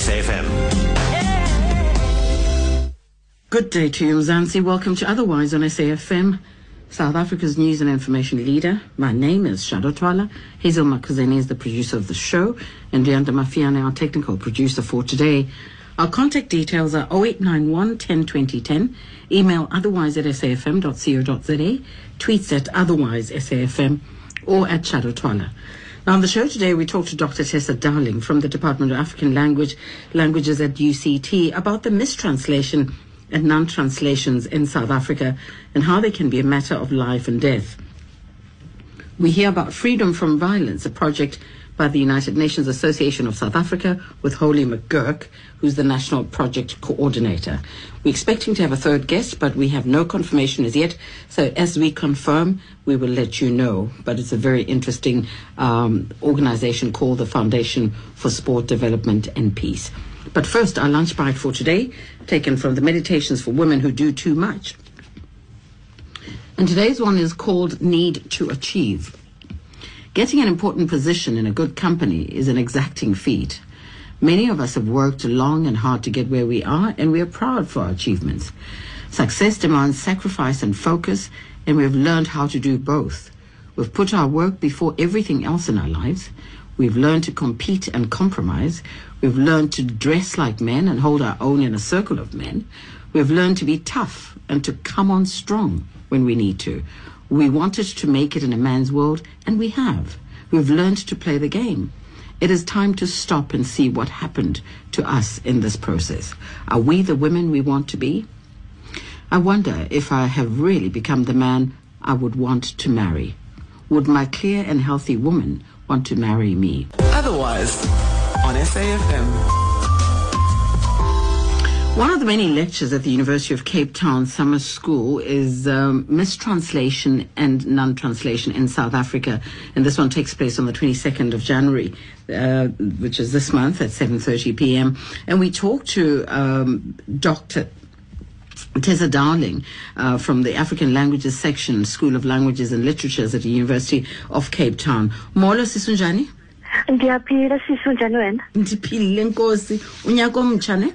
SAFM. Good day to you, Mzansi. Welcome to Otherwise on SAFM, South Africa's news and information leader. My name is Shado Twala. Hazel Makuzeni is the producer of the show, and Leander Mafiane, our technical producer for today. Our contact details are 0891 10 20 10, email otherwise at safm.co.za, tweets at otherwise SAFM, or at Shado Twala. Now, on the show today, we talked to Dr. Tessa Dowling from the Department of African Language Languages at UCT about the mistranslation and non-translations in South Africa and how they can be a matter of life and death. We hear about Freedom from Violence, a project by the United Nations Association of South Africa with Holly McGurk, who's the national project coordinator. We're expecting to have a third guest, but we have no confirmation as yet. So as we confirm, we will let you know. But it's a very interesting um, organization called the Foundation for Sport Development and Peace. But first, our lunch bite for today, taken from the Meditations for Women Who Do Too Much. And today's one is called Need to Achieve. Getting an important position in a good company is an exacting feat. Many of us have worked long and hard to get where we are, and we are proud for our achievements. Success demands sacrifice and focus, and we have learned how to do both. We've put our work before everything else in our lives. We've learned to compete and compromise. We've learned to dress like men and hold our own in a circle of men. We've learned to be tough and to come on strong when we need to. We wanted to make it in a man's world, and we have. We've learned to play the game. It is time to stop and see what happened to us in this process. Are we the women we want to be? I wonder if I have really become the man I would want to marry. Would my clear and healthy woman want to marry me? Otherwise, on SAFM. One of the many lectures at the University of Cape Town Summer School is um, mistranslation and non-translation in South Africa, and this one takes place on the 22nd of January, uh, which is this month at 7:30 p.m. And we talk to um, Dr. Tessa Dowling uh, from the African Languages Section, School of Languages and Literatures at the University of Cape Town. Molo sisunjani? ndiyaphila siso njani wena Ndiphilile nkosi. Unyaka omtsha ne?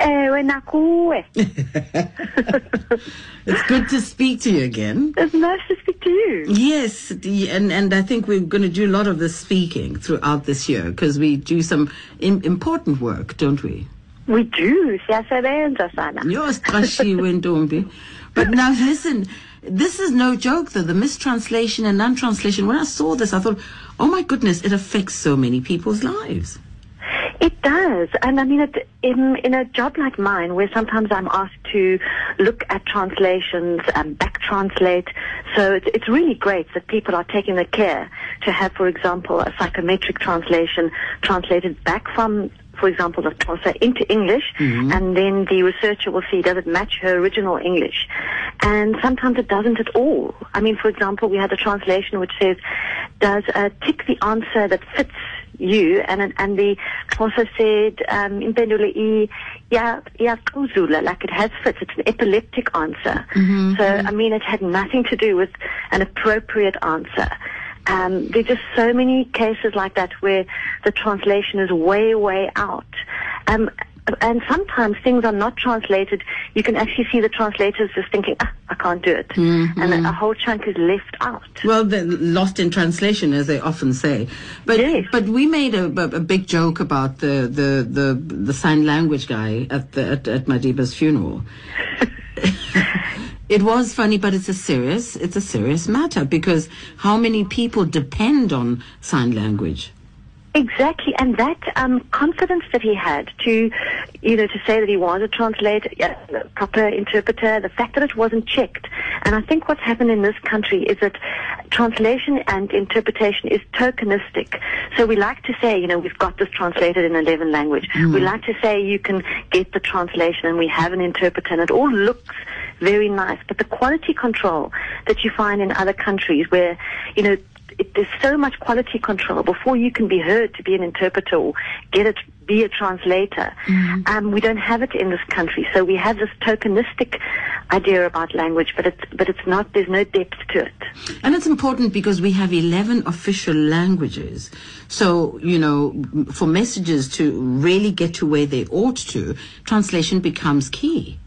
Eh, ewe nakuwe It's good to speak to you again. it's nice to speak to you Yes, and and I think we're going to do a lot of this speaking throughout this year because we do some im- important work, don't we? we do siyasebenza sana Yosiqashiwe ntombi. But now listen, this is no joke though. The mistranslation and non-translation. When I saw this, I thought, oh my goodness, it affects so many people's lives. It does, and I mean, it, in in a job like mine, where sometimes I'm asked to look at translations and back translate, so it's, it's really great that people are taking the care to have, for example, a psychometric translation translated back from. For example, the Xhosa into English, and then the researcher will see does it match her original English, and sometimes it doesn't at all. I mean, for example, we had a translation which says, "Does uh, tick the answer that fits you and and the also said um impendule i yeah yeah like it has fits. It's an epileptic answer. So i mean it had nothing to do with an appropriate answer. Um there's just so many cases like that where the translation is way way out. Um and sometimes things are not translated. You can actually see the translators just thinking, ah, I can't do it. And a whole chunk is left out. Well, they're lost in translation, as they often say. But Yes. but we made a, a, a big joke about the, the, the, the sign language guy at the at, at Madiba's funeral. it was funny, but it's a serious it's a serious matter because how many people depend on sign language? Exactly, and that um, confidence that he had to, you know, to say that he was a translator, a proper interpreter, the fact that it wasn't checked. And I think what's happened in this country is that translation and interpretation is tokenistic. So we like to say, you know, we've got this translated in 11 language. We like to say you can get the translation and we have an interpreter and it all looks very nice. But the quality control that you find in other countries where, you know, it, there's so much quality control before you can be heard to be an interpreter or get it be a translator. Um, we don't have it in this country, so we have this tokenistic idea about language, but it's but it's not. There's no depth to it. And it's important because we have 11 official languages. So, you know, for messages to really get to where they ought to, translation becomes key.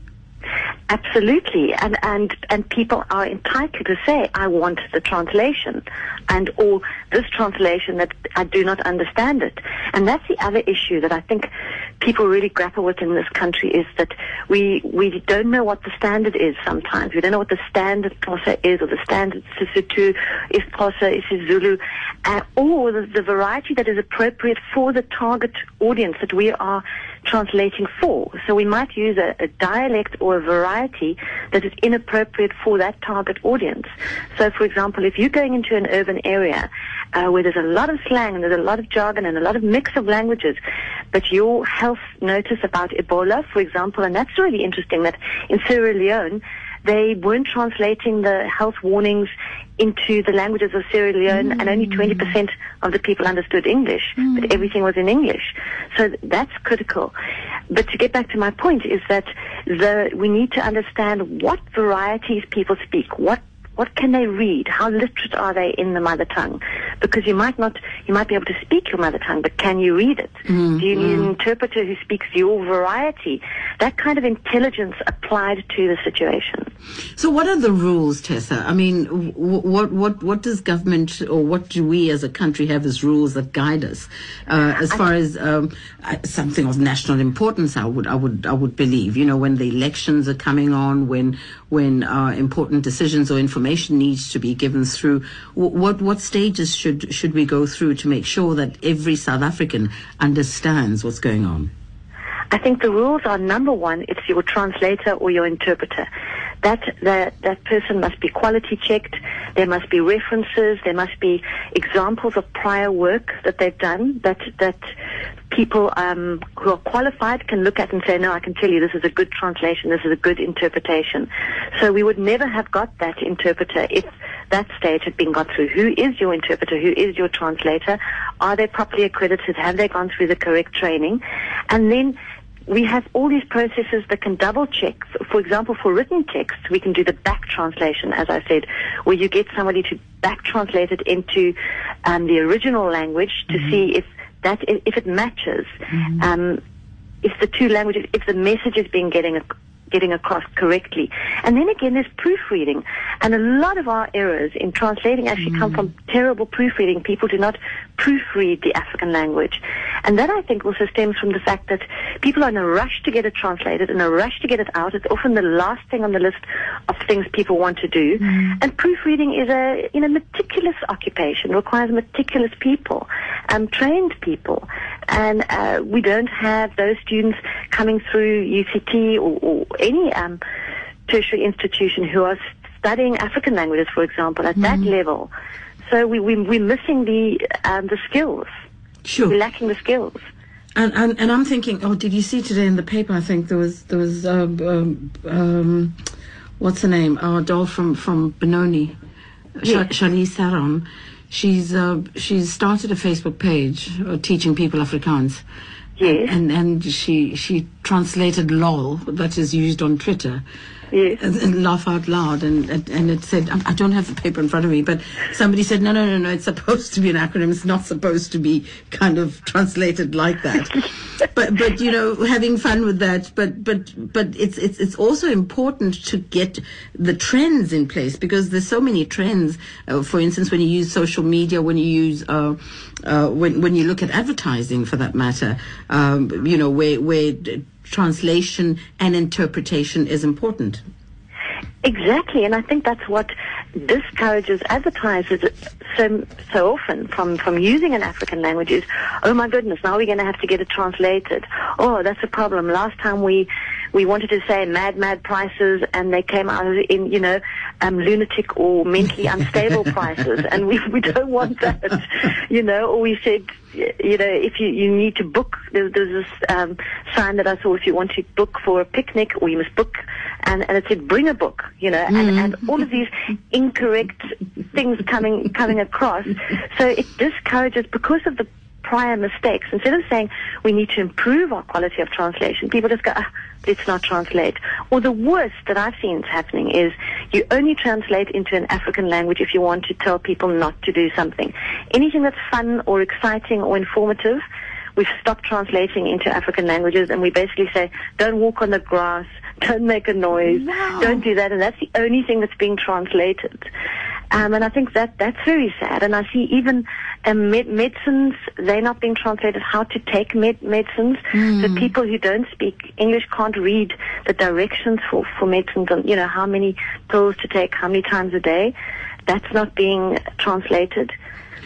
Absolutely, and and and people are entitled to say, "I want the translation," and or this translation that I do not understand it. And that's the other issue that I think people really grapple with in this country is that we we don't know what the standard is. Sometimes we don't know what the standard Xhosa is, or the standard Sesotho, is Xhosa, is Zulu, uh, or the, the variety that is appropriate for the target audience that we are translating for. So we might use a, a dialect or a variety that is inappropriate for that target audience. So, for example, if you're going into an urban area uh, where there's a lot of slang and there's a lot of jargon and a lot of mix of languages, but your health notice about Ebola, for example, and that's really interesting that in Sierra Leone, they weren't translating the health warnings into the languages of Sierra Leone, and only mm. 20% of the people understood English, but mm. everything was in English. So that's critical. But to get back to my point is that the, we need to understand what varieties people speak, what what can they read? How literate are they in the mother tongue? Because you might not, you might be able to speak your mother tongue, but can you read it? Do you need an interpreter who speaks your variety? That kind of intelligence applied to the situation. So, what are the rules, Tessa? I mean, w- what what what does government or what do we as a country have as rules that guide us uh, as far as um, uh, something of national importance? I would I would I would believe. You know, when the elections are coming on, when when uh, important decisions or information needs to be given through, what what stages should should we go through to make sure that every South African understands what's going on? I think the rules are number one, it's your translator or your interpreter. That, that, that person must be quality checked. There must be references. There must be examples of prior work that they've done that, that people, um, who are qualified can look at and say, no, I can tell you this is a good translation. This is a good interpretation. So we would never have got that interpreter if that stage had been got through. Who is your interpreter? Who is your translator? Are they properly accredited? Have they gone through the correct training? And then we have all these processes that can double check. For example, for written text, we can do the back translation, as I said, where you get somebody to back translate it into um, the original language to see if that if it matches, um, if the two languages, if the message is being getting getting across correctly. And then again, there's proofreading, and a lot of our errors in translating actually come from terrible proofreading. People do not proofread the African language, and that I think also stems from the fact that people are in a rush to get it translated, in a rush to get it out. It's often the last thing on the list of things people want to do, and proofreading is a you know meticulous occupation, requires meticulous people, um, trained people, and uh, we don't have those students coming through UCT or, or any um, tertiary institution who are studying African languages, for example, at that level. So we, we, we're missing the um, the skills. Sure. We're lacking the skills. And, and and I'm thinking, oh, did you see today in the paper? I think there was there was um, um, um, what's her name? Our doll from from Benoni, Yes. Saron. She's uh, she's started a Facebook page uh, teaching people Afrikaans. Yes. And and she she translated lol that is used on Twitter. Yes. And, laugh out loud, and, and it said, I don't have the paper in front of me, but somebody said, no, no, no, no, it's supposed to be an acronym. It's not supposed to be kind of translated like that. but but you know, having fun with that. But but but it's it's it's also important to get the trends in place because there's so many trends. Uh, for instance, when you use social media, when you use uh, uh, when when you look at advertising, for that matter, um, you know, where where translation and interpretation is important. Exactly, and I think that's what discourages advertisers so so often from from using an African language is, oh my goodness, now we're going to have to get it translated. Oh, that's a problem. Last time we we wanted to say mad mad prices, and they came out in you know um, lunatic or mentally unstable prices, and we we don't want that, you know. Or we said you know, if you, you need to book, there, there's this um, sign that I saw if you want to book for a picnic or you must book, and, and it said bring a book, you know, and, and all of these incorrect things coming coming across. So it discourages because of the prior mistakes. Instead of saying we need to improve our quality of translation, people just go, ah, let's not translate. Or the worst that I've seen is happening is you only translate into an African language if you want to tell people not to do something. Anything that's fun or exciting or informative, we've stopped translating into African languages and we basically say, don't walk on the grass, don't make a noise, Wow. don't do that. And that's the only thing that's being translated. Um, and I think that that's very sad. And I see even um, med- medicines, they're not being translated how to take med- medicines. So people who don't speak English can't read the directions for, for medicines and, you know, how many pills to take, how many times a day. That's not being translated.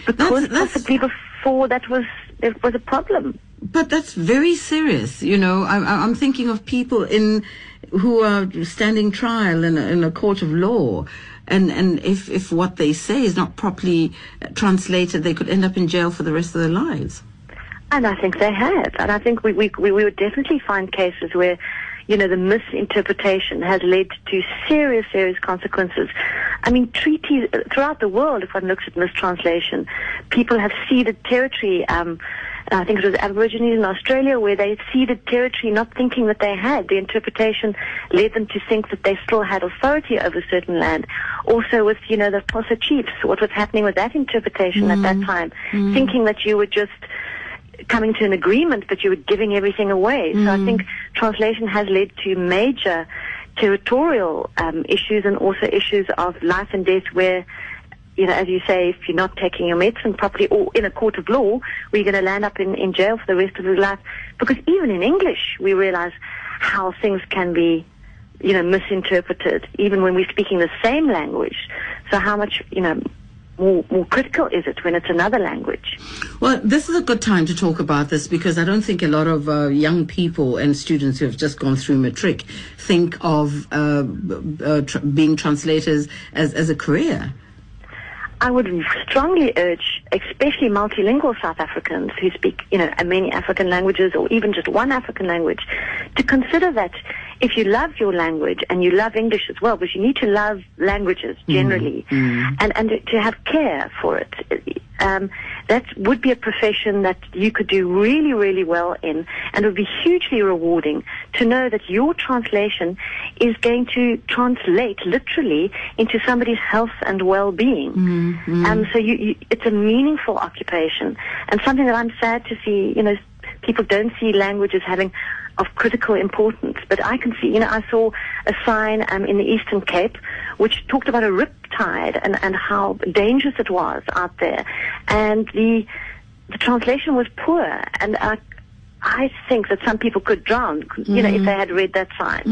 Because that's- possibly before that was, it was a problem. But that's very serious. You know, I, I'm thinking of people in who are standing trial in a, in a court of law, and and if if what they say is not properly translated, they could end up in jail for the rest of their lives. And I think they have. And I think we, we, we, we would definitely find cases where, you know, the misinterpretation has led to serious, serious consequences. I mean, treaties throughout the world, if one looks at mistranslation, people have ceded territory. Um, I think it was Aborigines in Australia where they ceded territory not thinking that they had. The interpretation led them to think that they still had authority over certain land. Also with, you know, the Xhosa chiefs, what was happening with that interpretation at that mm. time, mm. thinking that you were just coming to an agreement, but you were giving everything away. So I mm. think translation has led to major territorial um, issues and also issues of life and death where, you know, as you say, if you're not taking your medicine properly or in a court of law, you're going to land up in, in jail for the rest of your life. Because even in English, we realize how things can be, you know, misinterpreted, even when we're speaking the same language. So how much, you know, more, more critical is it when it's another language? Well, this is a good time to talk about this because I don't think a lot of uh, young people and students who have just gone through matric think of uh, uh, tr- being translators as, as a career. I would strongly urge, especially multilingual South Africans who speak, you know, many African languages or even just one African language, to consider that if you love your language and you love English as well, because you need to love languages generally, and and to have care for it. Um, that would be a profession that you could do really, really well in, and it would be hugely rewarding to know that your translation is going to translate literally into somebody's health and well-being. Um, so you, you, it's a meaningful occupation, and something that I'm sad to see. You know, people don't see language as having of critical importance. But I can see, you know, I saw a sign um, in the Eastern Cape which talked about a riptide and, and how dangerous it was out there. And the, the translation was poor. And I, I think that some people could drown, you know, if they had read that sign.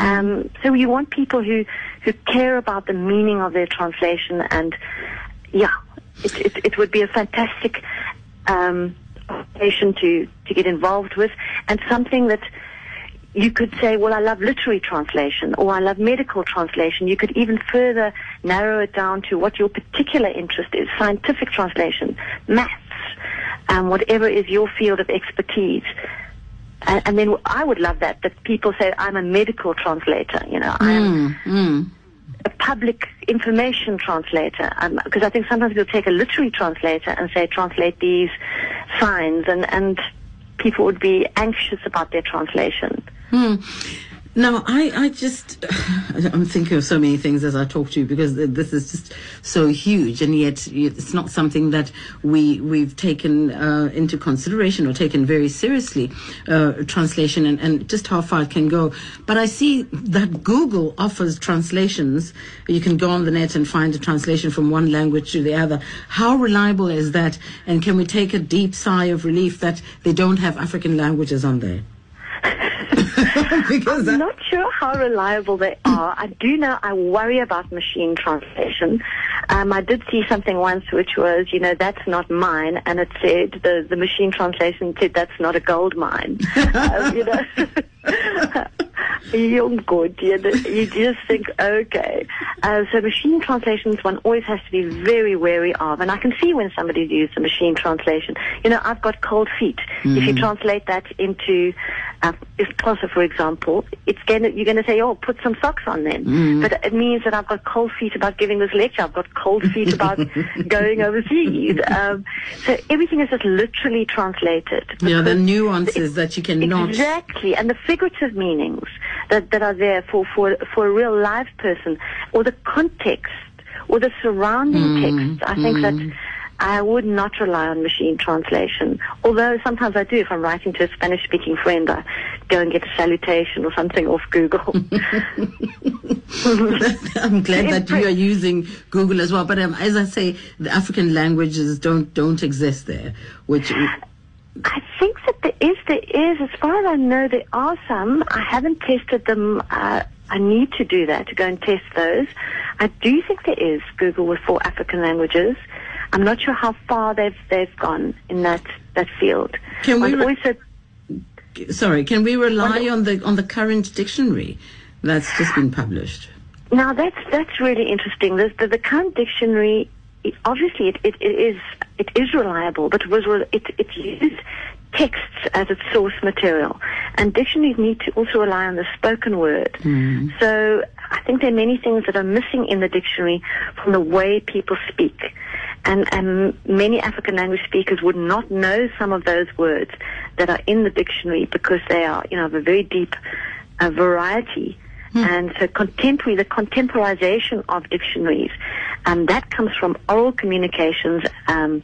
Um, so you want people who, who care about the meaning of their translation and, yeah, it, it, it would be a fantastic, um, occupation to, to get involved with and something that you could say, well, I love literary translation or I love medical translation. You could even further narrow it down to what your particular interest is, scientific translation, maths, um, whatever is your field of expertise. And, and then I would love that, that people say, I'm a medical translator, you know, I'm Mm. A public information translator because I think sometimes we'll take a literary translator and say translate these signs and and people would be anxious about their translation. Hmm. Now, I, I just, I'm thinking of so many things as I talk to you because this is just so huge, and yet it's not something that we we've taken uh, into consideration or taken very seriously. Uh, translation and, and just how far it can go. But I see that Google offers translations. You can go on the net and find a translation from one language to the other. How reliable is that? And can we take a deep sigh of relief that they don't have African languages on there? because I'm that- not sure how reliable they are. I do know I worry about machine translation. Um, I did see something once which was, you know, that's not mine, and it said the the machine translation said that's not a gold mine. um, you know. You're good. You, you just think, okay. Uh, so machine translations one always has to be very wary of. And I can see when somebody's used a machine translation. You know, I've got cold feet. If you translate that into uh, Xhosa, for example, it's gonna, you're going to say, oh, put some socks on then. Mm. But it means that I've got cold feet about giving this lecture. I've got cold feet about going overseas. Um, so everything is just literally translated. Yeah, the nuances that you cannot. Exactly, and the figurative meanings that, that are there for, for, for a real live person, or the context, or the surrounding Mm, text. I think that I would not rely on machine translation, although sometimes I do. If I'm writing to a Spanish-speaking friend, I go and get a salutation or something off Google. I'm glad that you are using Google as well. But um, as I say, the African languages don't don't exist there, which I think that there is, there is. As far as I know, there are some. I haven't tested them. Uh, I need to do that to go and test those. I do think there is Google with four African languages. I'm not sure how far they've they've gone in that that field. Can we re- said sorry, can we rely on the on the current dictionary that's just been published? Now that's that's really interesting. The the, the current dictionary, it, obviously, it, it, it is it is reliable, but it was it it used texts as its source material, and dictionaries need to also rely on the spoken word. So I think there are many things that are missing in the dictionary from the way people speak. And, and many African language speakers would not know some of those words that are in the dictionary because they are, you know, of a very deep uh, variety. And so contemporary, the contemporization of dictionaries, um, that comes from oral communications um,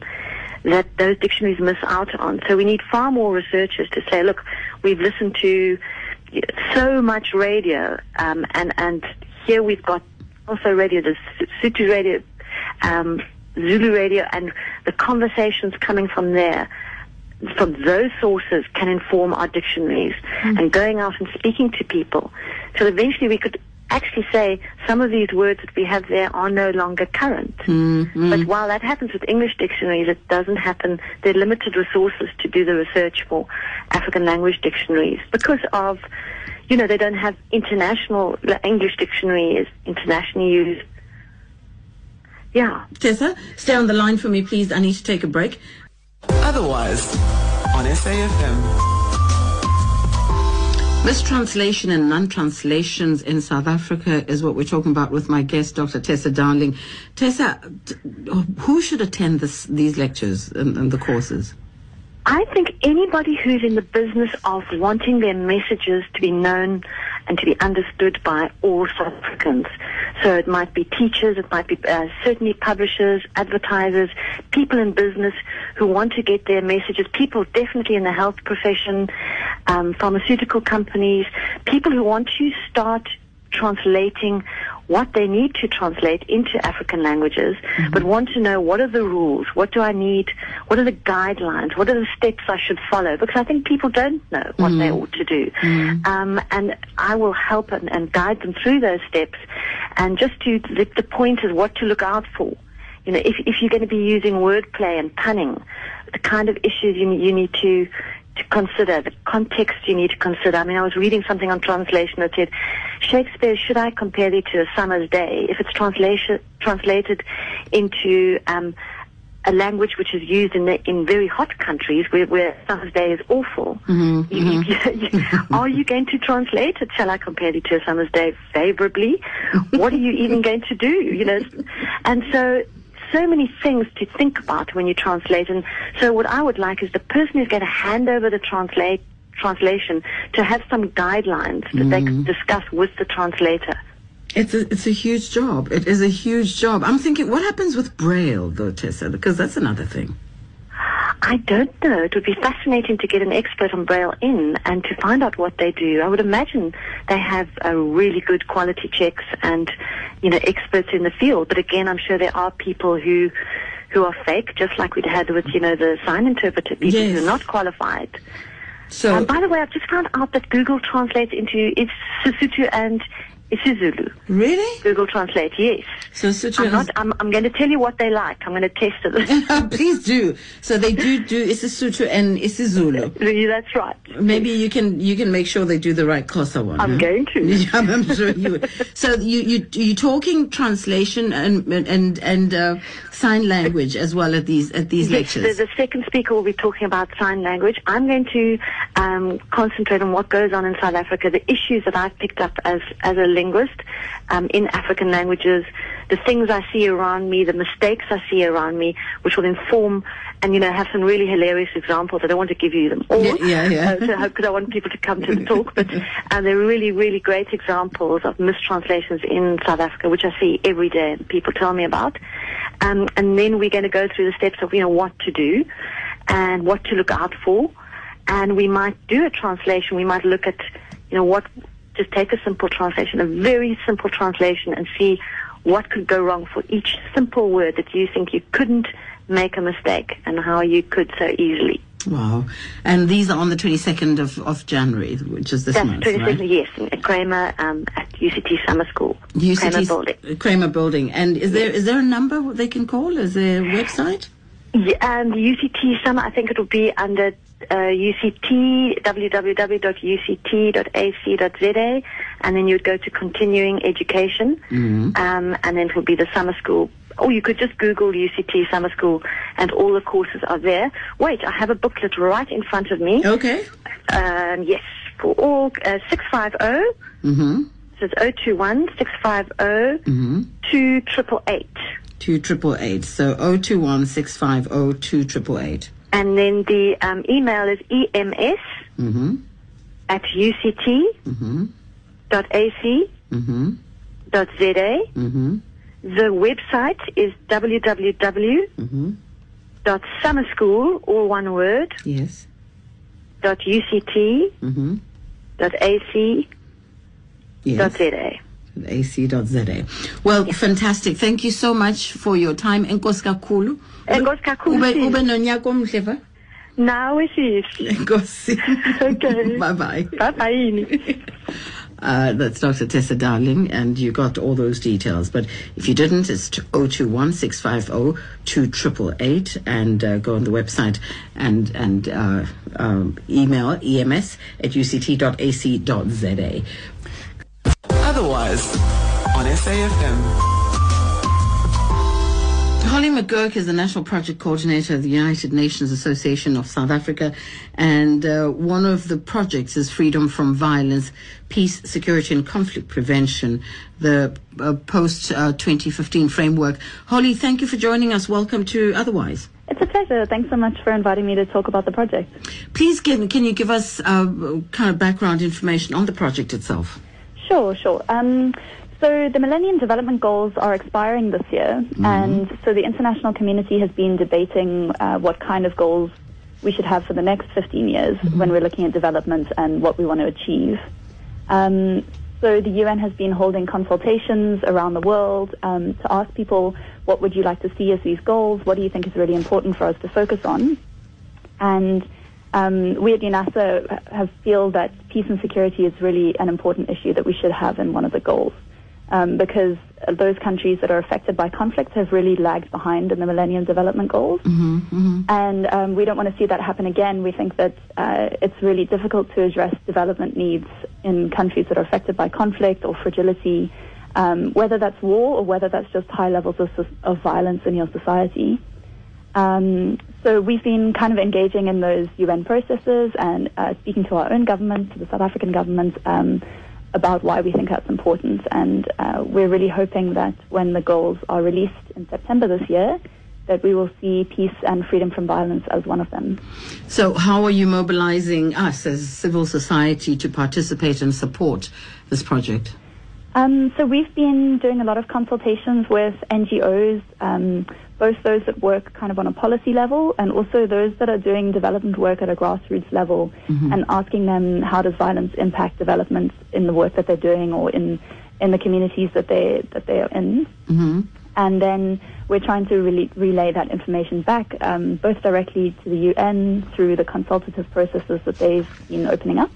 that those dictionaries miss out on. So we need far more researchers to say, look, we've listened to so much radio, um, and and here we've got also radio, the Sutu radio, um, Zulu radio, and the conversations coming from there from those sources can inform our dictionaries hmm. and going out and speaking to people. So eventually we could actually say some of these words that we have there are no longer current. Mm-hmm. But while that happens with English dictionaries, it doesn't happen. There are limited resources to do the research for African language dictionaries because of, you know, they don't have international, the English dictionary is internationally used. Yeah. Tessa, stay on the line for me, please. I need to take a break. Otherwise, on SAFM. Mistranslation and non-translations in South Africa is what we're talking about with my guest, Dr. Tessa Dowling. Tessa, t- who should attend this, these lectures and, and the courses? I think anybody who's in the business of wanting their messages to be known and to be understood by all South Africans. So it might be teachers, it might be uh, certainly publishers, advertisers, people in business who want to get their messages, people definitely in the health profession, um, pharmaceutical companies, people who want to start translating what they need to translate into African languages, mm-hmm. but want to know what are the rules, what do I need, what are the guidelines, what are the steps I should follow, because I think people don't know what they mm-hmm. ought to do. Mm-hmm. Um, and I will help and, and guide them through those steps. And just to, the, the point is what to look out for. You know, if, if you're going to be using wordplay and punning, the kind of issues you, you need to to consider, the context you need to consider. I mean, I was reading something on translation that said, Shakespeare, should I compare thee to a summer's day? If it's translation, translated into um, a language which is used in the, in very hot countries where, where summer's day is awful, you, you, you, are you going to translate it? Shall I compare thee to a summer's day favorably? what are you even going to do? You know, and so so many things to think about when you translate. And so what I would like is the person who's going to hand over the translate translation to have some guidelines that they can discuss with the translator. It's a, it's a huge job. It is a huge job. I'm thinking, what happens with Braille, though, Tessa? Because that's another thing. I don't know. It would be fascinating to get an expert on Braille in and to find out what they do. I would imagine they have a really good quality checks and, you know, experts in the field. But again, I'm sure there are people who who are fake, just like we'd had with, you know, the sign interpreter, people Yes. who are not qualified. So, Um, by the way, I've just found out that Google translates into it's Sesotho and isiZulu. Really? Google Translate, yes. So Sotho I'm, not, I'm, I'm going to tell you what they like. I'm going to test it. Please do. So they do do isiSotho and isiZulu. That's right. Maybe you can you can make sure they do the right Xhosa one. I'm huh? going to. I'm, I'm sure you. would. So you you you talking translation and and and uh, sign language as well at these at these Yes, lectures. the, the second speaker will be talking about sign language. I'm going to um, concentrate on what goes on in South Africa, the issues that I've picked up as, as a linguist um, in African languages, the things I see around me, the mistakes I see around me, which will inform and, you know, have some really hilarious examples. I don't want to give you them all. Yeah, yeah, yeah. Uh, so I because I want people to come to the talk. But uh, they're really, really great examples of mistranslations in South Africa, which I see every day people tell me about. Um, and then we're going to go through the steps of, you know, what to do and what to look out for. And we might do a translation. We might look at, you know, what, just take a simple translation, a very simple translation and see what could go wrong for each simple word that you think you couldn't make a mistake and how you could so easily. Wow. And these are on the 22nd of, of January, which is this That's month, 22nd, right? yes, at Kramer um, at UCT Summer School. Kramer Building. Kramer Building. And is there is there a number they can call? Is there a website? Yeah, and the UCT Summer, I think it will be under uh, UCT, www.uct.ac.za, and then you'd go to continuing education, mm-hmm. um, and then it would be the summer school. Or you could just Google UCT summer school, and all the courses are there. Wait, I have a booklet right in front of me. Okay. Um, yes, for all uh, 650. Mm-hmm. So it's 021 650 mm-hmm. 2888. 2888. So 021 650 2888. And then the um, email is ems Mm-hmm. at uct Mm-hmm. dot ac Mm-hmm. dot za. Mm-hmm. The website is www Mm-hmm. dot summer school, all one word, Yes. dot uct Mm-hmm. dot ac dot Yes. za. AC.za. Well, fantastic. Thank you so much for your time. Enkosi kakhulu. Enkosi kakhulu, Ube ube nonyaka omhle va? Now it is. Enkosi. Okay. bye bye. Bye bye. Uh, that's Dr. Tessa Dowling, and you got all those details. But if you didn't, it's 021 650 2888 and uh, go on the website and, and uh, um, email ems at uct.ac.za. Otherwise, on SAFM. Holly McGurk is the National Project Coordinator of the United Nations Association of South Africa, and uh, one of the projects is Freedom from Violence, Peace, Security and Conflict Prevention, the uh, post uh, 2015 framework. Holly, thank you for joining us. Welcome to Otherwise. It's a pleasure. Thanks so much for inviting me to talk about the project. Please, can, can you give us uh, kind of background information on the project itself? Sure, sure. Um, so the Millennium Development Goals are expiring this year, and so the international community has been debating uh, what kind of goals we should have for the next 15 years when we're looking at development and what we want to achieve. Um, so the UN has been holding consultations around the world um, to ask people what would you like to see as these goals, what do you think is really important for us to focus on, and um, we at UNASA have feel that peace and security is really an important issue that we should have in one of the goals. Um, because those countries that are affected by conflict have really lagged behind in the Millennium Development Goals. And um, we don't want to see that happen again. We think that uh, it's really difficult to address development needs in countries that are affected by conflict or fragility, um, whether that's war or whether that's just high levels of, of violence in your society. Um, so we've been kind of engaging in those UN processes and uh, speaking to our own government, to the South African government, um, about why we think that's important. And uh, we're really hoping that when the goals are released in September this year, that we will see peace and freedom from violence as one of them. So, how are you mobilizing us as civil society to participate and support this project? Um, so we've been doing a lot of consultations with NGOs, um, both those that work kind of on a policy level and also those that are doing development work at a grassroots level and asking them how does violence impact development in the work that they're doing or in, in the communities that they, that they are in. hmm And then we're trying to really relay that information back, um, both directly to the UN through the consultative processes that they've been opening up,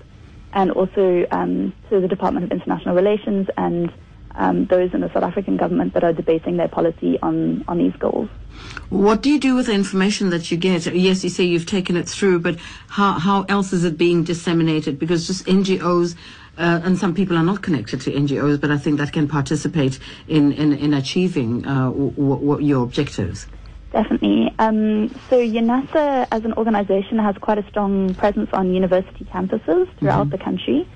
and also um, to the Department of International Relations and um, those in the South African government that are debating their policy on, on these goals. What do you do with the information that you get? Yes, you say you've taken it through, but how, how else is it being disseminated? Because just NGOs, uh, and some people are not connected to NGOs, but I think that can participate in, in, in achieving uh, w- w- your objectives. Definitely. Um, so UNASA as an organization has quite a strong presence on university campuses throughout mm-hmm. the country.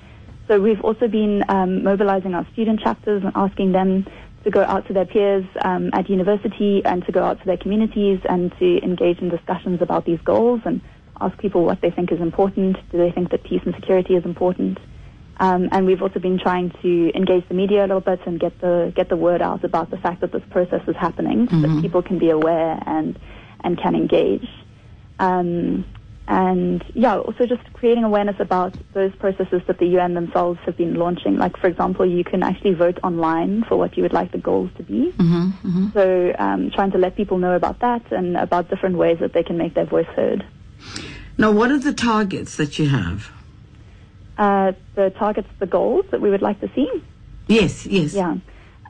So we've also been um, mobilizing our student chapters and asking them to go out to their peers um, at university and to go out to their communities and to engage in discussions about these goals and ask people what they think is important. Do they think that peace and security is important? Um, and we've also been trying to engage the media a little bit and get the get the word out about the fact that this process is happening, mm-hmm. so that people can be aware and and can engage. Um, and yeah, also just creating awareness about those processes that the UN themselves have been launching. Like, for example, you can actually vote online for what you would like the goals to be. Mm-hmm, mm-hmm. So, um, trying to let people know about that and about different ways that they can make their voice heard. Now, what are the targets that you have? Uh, the targets, the goals that we would like to see. Yes, yes. Yeah.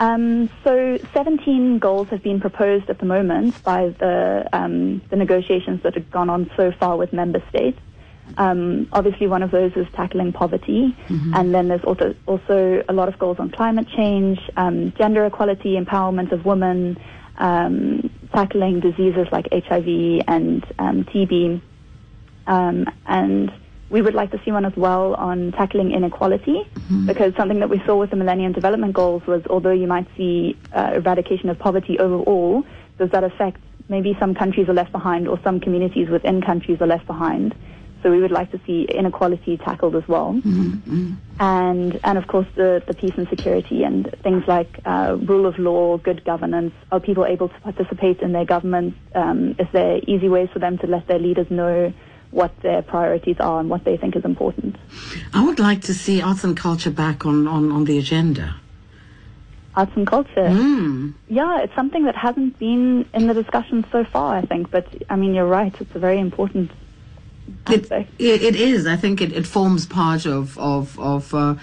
Um, so 17 goals have been proposed at the moment by the, um, the negotiations that have gone on so far with member states. Um, obviously, one of those is tackling poverty, mm-hmm. and then there's also, also a lot of goals on climate change, um, gender equality, empowerment of women, um, tackling diseases like HIV and um, TB, and we would like to see one as well on tackling inequality mm-hmm. because something that we saw with the Millennium Development Goals was although you might see uh, eradication of poverty overall, does that affect maybe some countries are left behind or some communities within countries are left behind. So we would like to see inequality tackled as well. Mm-hmm. And, and of course the, the peace and security and things like uh, rule of law, good governance. Are people able to participate in their governments? Um, is there easy ways for them to let their leaders know what their priorities are and what they think is important. I would like to see arts and culture back on, on, on the agenda. Arts and culture. Mm. Yeah, it's something that hasn't been in the discussion so far, I think. But I mean, you're right. It's a very important aspect. It, it is. I think it, it forms part of of of uh,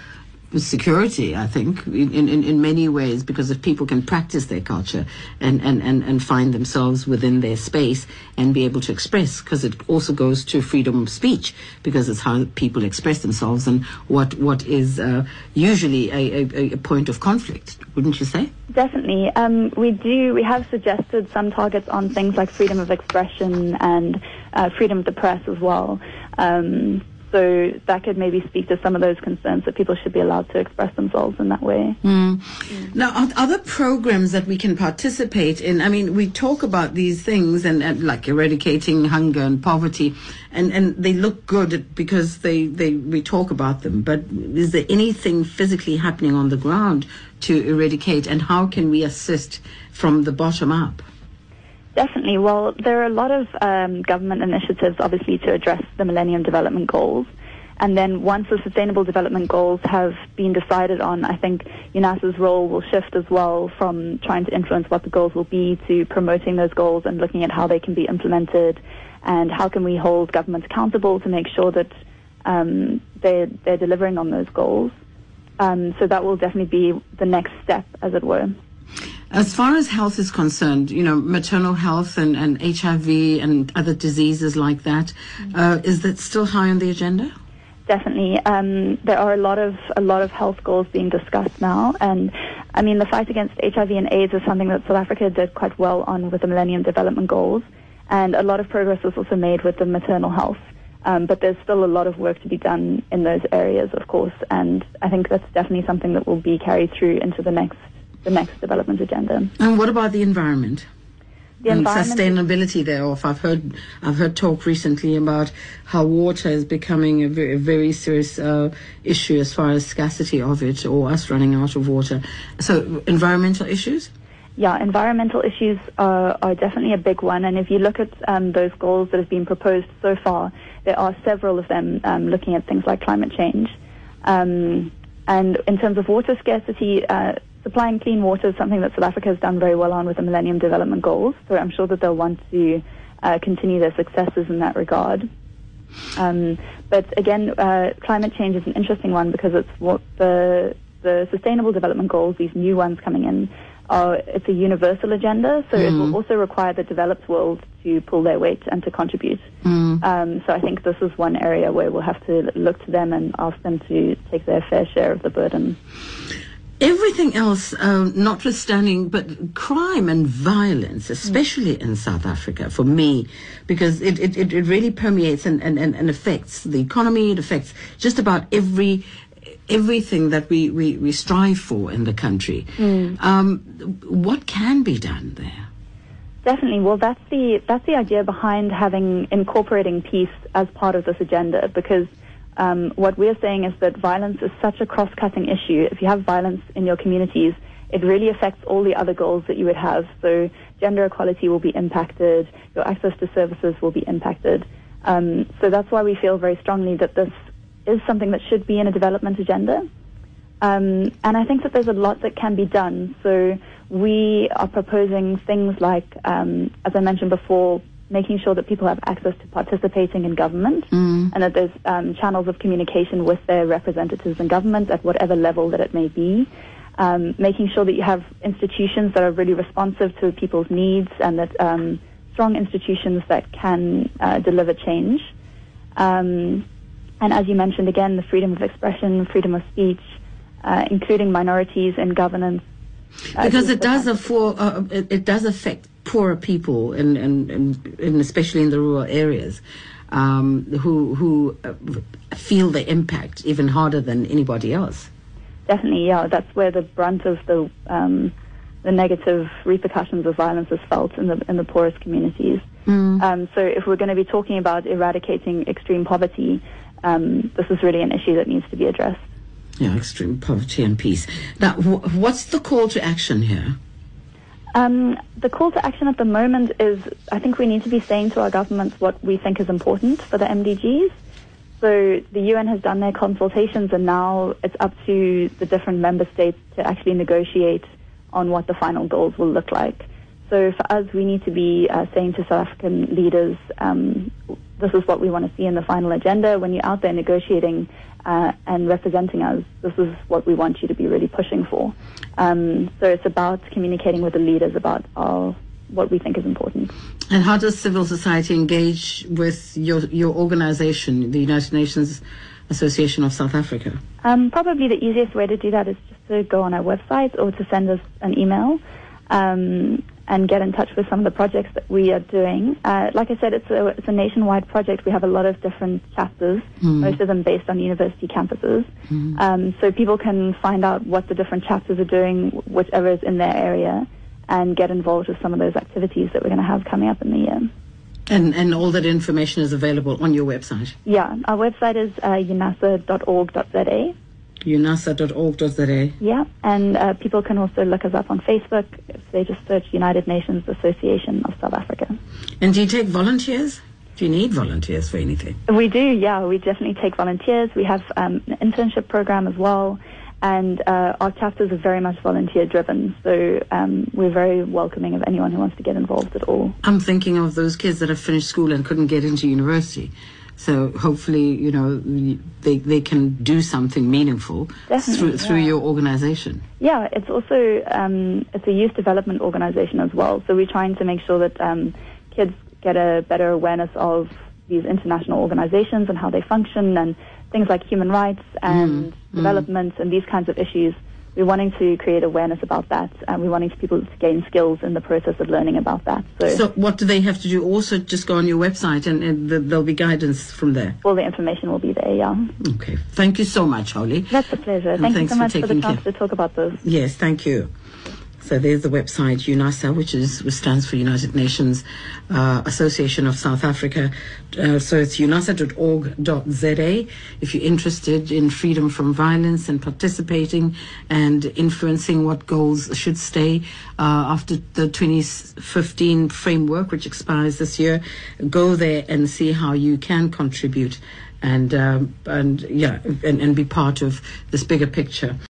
security, I think, in, in, in many ways, because if people can practice their culture and, and, and, and find themselves within their space and be able to express, because it also goes to freedom of speech, because it's how people express themselves and what, what is uh, usually a, a, a, point of conflict, wouldn't you say? Definitely. Um, we do, we have suggested some targets on things like freedom of expression and uh, freedom of the press as well. Um, so that could maybe speak to some of those concerns that people should be allowed to express themselves in that way. Mm. Mm. Now, are other programs that we can participate in? I mean, we talk about these things and, and like eradicating hunger and poverty, and, and they look good because they, they we talk about them. But is there anything physically happening on the ground to eradicate, and how can we assist from the bottom up? Definitely. Well, there are a lot of um, government initiatives, obviously, to address the Millennium Development Goals. And then once the Sustainable Development Goals have been decided on, I think UNASA's role will shift as well from trying to influence what the goals will be to promoting those goals and looking at how they can be implemented and how can we hold governments accountable to make sure that um, they're, they're delivering on those goals. Um, so that will definitely be the next step, as it were. As far as health is concerned, you know, maternal health and, and HIV and other diseases like that, uh, is that still high on the agenda? Definitely. Um, there are a lot of a lot of health goals being discussed now, and I mean the fight against HIV and AIDS is something that South Africa did quite well on with the Millennium Development Goals, and a lot of progress was also made with the maternal health. Um, but there's still a lot of work to be done in those areas, of course, and I think that's definitely something that will be carried through into the next the next development agenda. And what about the environment? The and sustainability thereof. I've heard I've heard talk recently about how water is becoming a very, very serious uh, issue as far as scarcity of it or us running out of water. So environmental issues. Yeah, environmental issues are, are definitely a big one. And if you look at um, those goals that have been proposed so far, there are several of them um, looking at things like climate change. Um, and in terms of water scarcity, uh, supplying clean water is something that South Africa has done very well on with the Millennium Development Goals. So I'm sure that they'll want to uh, continue their successes in that regard. Um, but again, uh, climate change is an interesting one because it's what the the Sustainable Development Goals, these new ones coming in, are it's a universal agenda. So it will also require the developed world to pull their weight and to contribute. Um, so I think this is one area where we'll have to look to them and ask them to take their fair share of the burden. Everything else, um, notwithstanding, but crime and violence, especially in South Africa, for me, because it, it, it really permeates and, and, and, affects the economy, it affects just about every everything that we, we, we strive for in the country. Um, what can be done there? Definitely. Well, that's the that's the idea behind having incorporating peace as part of this agenda. Because um, what we're saying is that violence is such a cross-cutting issue. If you have violence in your communities, it really affects all the other goals that you would have. So gender equality will be impacted. Your access to services will be impacted. Um, so that's why we feel very strongly that this is something that should be in a development agenda. Um, and I think that there's a lot that can be done. So we are proposing things like, um, as I mentioned before, making sure that people have access to participating in government and that there's um, channels of communication with their representatives in government at whatever level that it may be. Um, making sure that you have institutions that are really responsive to people's needs and that um, strong institutions that can uh, deliver change. Um, and as you mentioned again, the freedom of expression, freedom of speech, uh, including minorities in governance. uh, because it does afford, uh, it, it does affect poorer people and, and, and, and especially in the rural areas um, who who uh, feel the impact even harder than anybody else. Definitely, yeah. That's where the brunt of the um, the negative repercussions of violence is felt in the in the poorest communities. Um, so, if we're going to be talking about eradicating extreme poverty, um, this is really an issue that needs to be addressed. Yeah, extreme poverty and peace. Now, wh- what's the call to action here? Um, the call to action at the moment is I think we need to be saying to our governments what we think is important for the MDGs. So the UN has done their consultations and now it's up to the different member states to actually negotiate on what the final goals will look like. So for us, we need to be uh, saying to South African leaders, um, this is what we want to see in the final agenda. When you're out there negotiating uh, and representing us, this is what we want you to be really pushing for. Um, so it's about communicating with the leaders about our, what we think is important. And how does civil society engage with your your organization, the United Nations Association of South Africa? Um, probably the easiest way to do that is just to go on our website or to send us an email um, and get in touch with some of the projects that we are doing. Uh, like I said, it's a, it's a nationwide project. We have a lot of different chapters, most of them based on university campuses. Um, so people can find out what the different chapters are doing, whichever is in their area, and get involved with some of those activities that we're going to have coming up in the year. And and all that information is available on your website, Yeah, our website is uh, unasa.org.za. unasa.org.za. Yeah, and uh, people can also look us up on Facebook if they just search United Nations Association of South Africa. And do you take volunteers? Do you need volunteers for anything? We do, yeah, we definitely take volunteers. We have um, an internship program as well, and uh, our chapters are very much volunteer driven, so um, we're very welcoming of anyone who wants to get involved at all. I'm thinking of those kids that have finished school and couldn't get into university. So hopefully, you know, they they can do something meaningful Definitely, through through yeah. your organization. Yeah, it's also um, it's a youth development organization as well. So we're trying to make sure that um, kids get a better awareness of these international organizations and how they function and things like human rights and development and these kinds of issues. We're wanting to create awareness about that, and we're wanting people to gain skills in the process of learning about that. So, So what do they have to do? Also, just go on your website and, and th- there'll be guidance from there. all the information will be there. Yeah, Okay. Thank you so much, Holly. that's a pleasure. And Thank you so much for the chance care. to talk about this. Yes, thank you. So there's the website UNASA, which is which stands for United Nations uh, Association of South Africa. Uh, so it's unasa.org.za if you're interested in freedom from violence and participating and influencing what goals should stay uh, after the 2015 framework, which expires this year. Go there and see how you can contribute and um, and yeah and, and be part of this bigger picture.